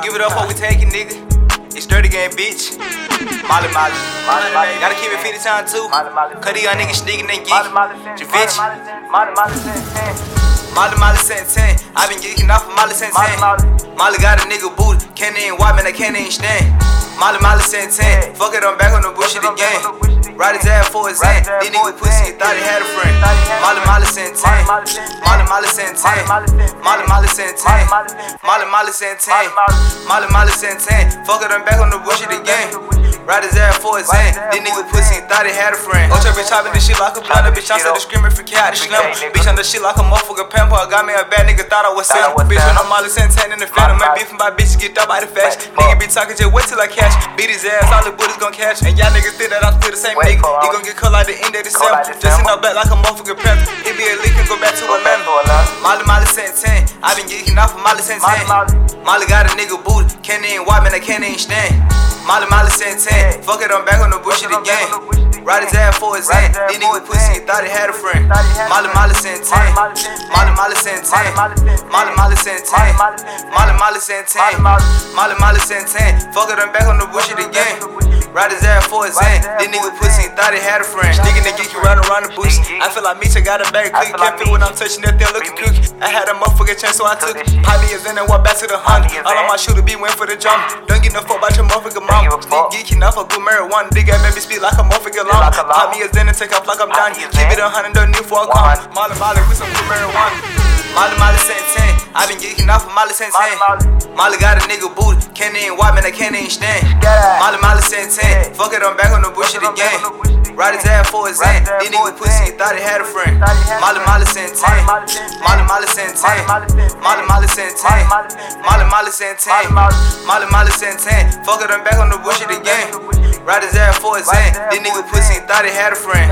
Give it up what we taking, nigga. It's dirty game, bitch. Molly Molly. Gotta keep it 50 time too. These young niggas sneaking and geek. Javich. Molly Molly sent 10. I been geeking off of Molly sent 10. Molly got a nigga booty. Can't even wipe man, I can't even stand. Molly Molly sent 10. Fuck it, I'm back on the bullshit again. Ride his ass for his hand. These niggas pussy, thought he had a friend. Molly Molly 10. Molly Molly sent 10. Molly Molly sent 10. Molly Molly sent 10. Molly Molly sent 10. Fuck it, I'm back on the bullshit again. Ride his ass for his hand. These niggas pussy, thought he had a friend. Ocho bitch chopping this shit like a blunder. Bitch, I'm still screaming for cat, slim. Bitch, on the shit like a motherfucker pamper. Got me a bad nigga, thought I was selling. Bitch, when I'm Molly sent 10 in the phantom. Man, beefing by bitches, get up by the fast. Nigga be talking, just wait till I catch. Beat his ass, all the bullets gon' catch. And y'all niggas think that I'm still the same nigga. He gon' get cut like the end of December. Just in the back like a motherfucker panther. It be a leak and go back to Atlanta. Molly Molly sent 10. I been geeking off of Molly sent 10. Molly got a nigga booty. Can't even wipe man, I can't even stand. Molly Molly sent 10. Fuck it, I'm back on the bullshit again. Ride his ass for his hand. These niggas pussy, thought he had a friend. Molly Molly sent 10. Molly Molly sent 10. Molly Molly sent 10. Molly Molly sent 10. Molly Molly sent 10. Fuck it, I'm back on the bullshit again. Ride his ass for his hand. These niggas pussy, thought he had a friend. Nigga, nigga, you run around the bush. I feel like Mitch, I got a bag click. Can't feel when I'm touching that thing looking cookie. I had a motherfucking chance, so I took. Hobby is in and walk back to the hunt. All of my shooter be win for the jump. Don't get no fuck about your motherfucking mom. Sneak geeking off a good marijuana. Nigga, baby speak like a motherfucking long. Hobby is in and take off like I'm done. Keep it a hundred, don't need for a come. Molly Molly with some good marijuana. Molly Molly sent 10. I been geeking off of Molly sent 10. Molly got a nigga booty. Can't even wipe man, I can't even stand. Molly Molly sent 10. Fuck it, I'm back on the bullshit again. Ride his ass for his hand. These niggas pussy, he thought he had a friend. Molly Molly sent 10. Molly Molly sent 10. Molly Molly sent 10. Molly Molly sent 10. Molly Molly sent 10. Fuck it, I'm back on the bullshit again. Ride his ass for his hand. These niggas pussy, he thought he had a friend.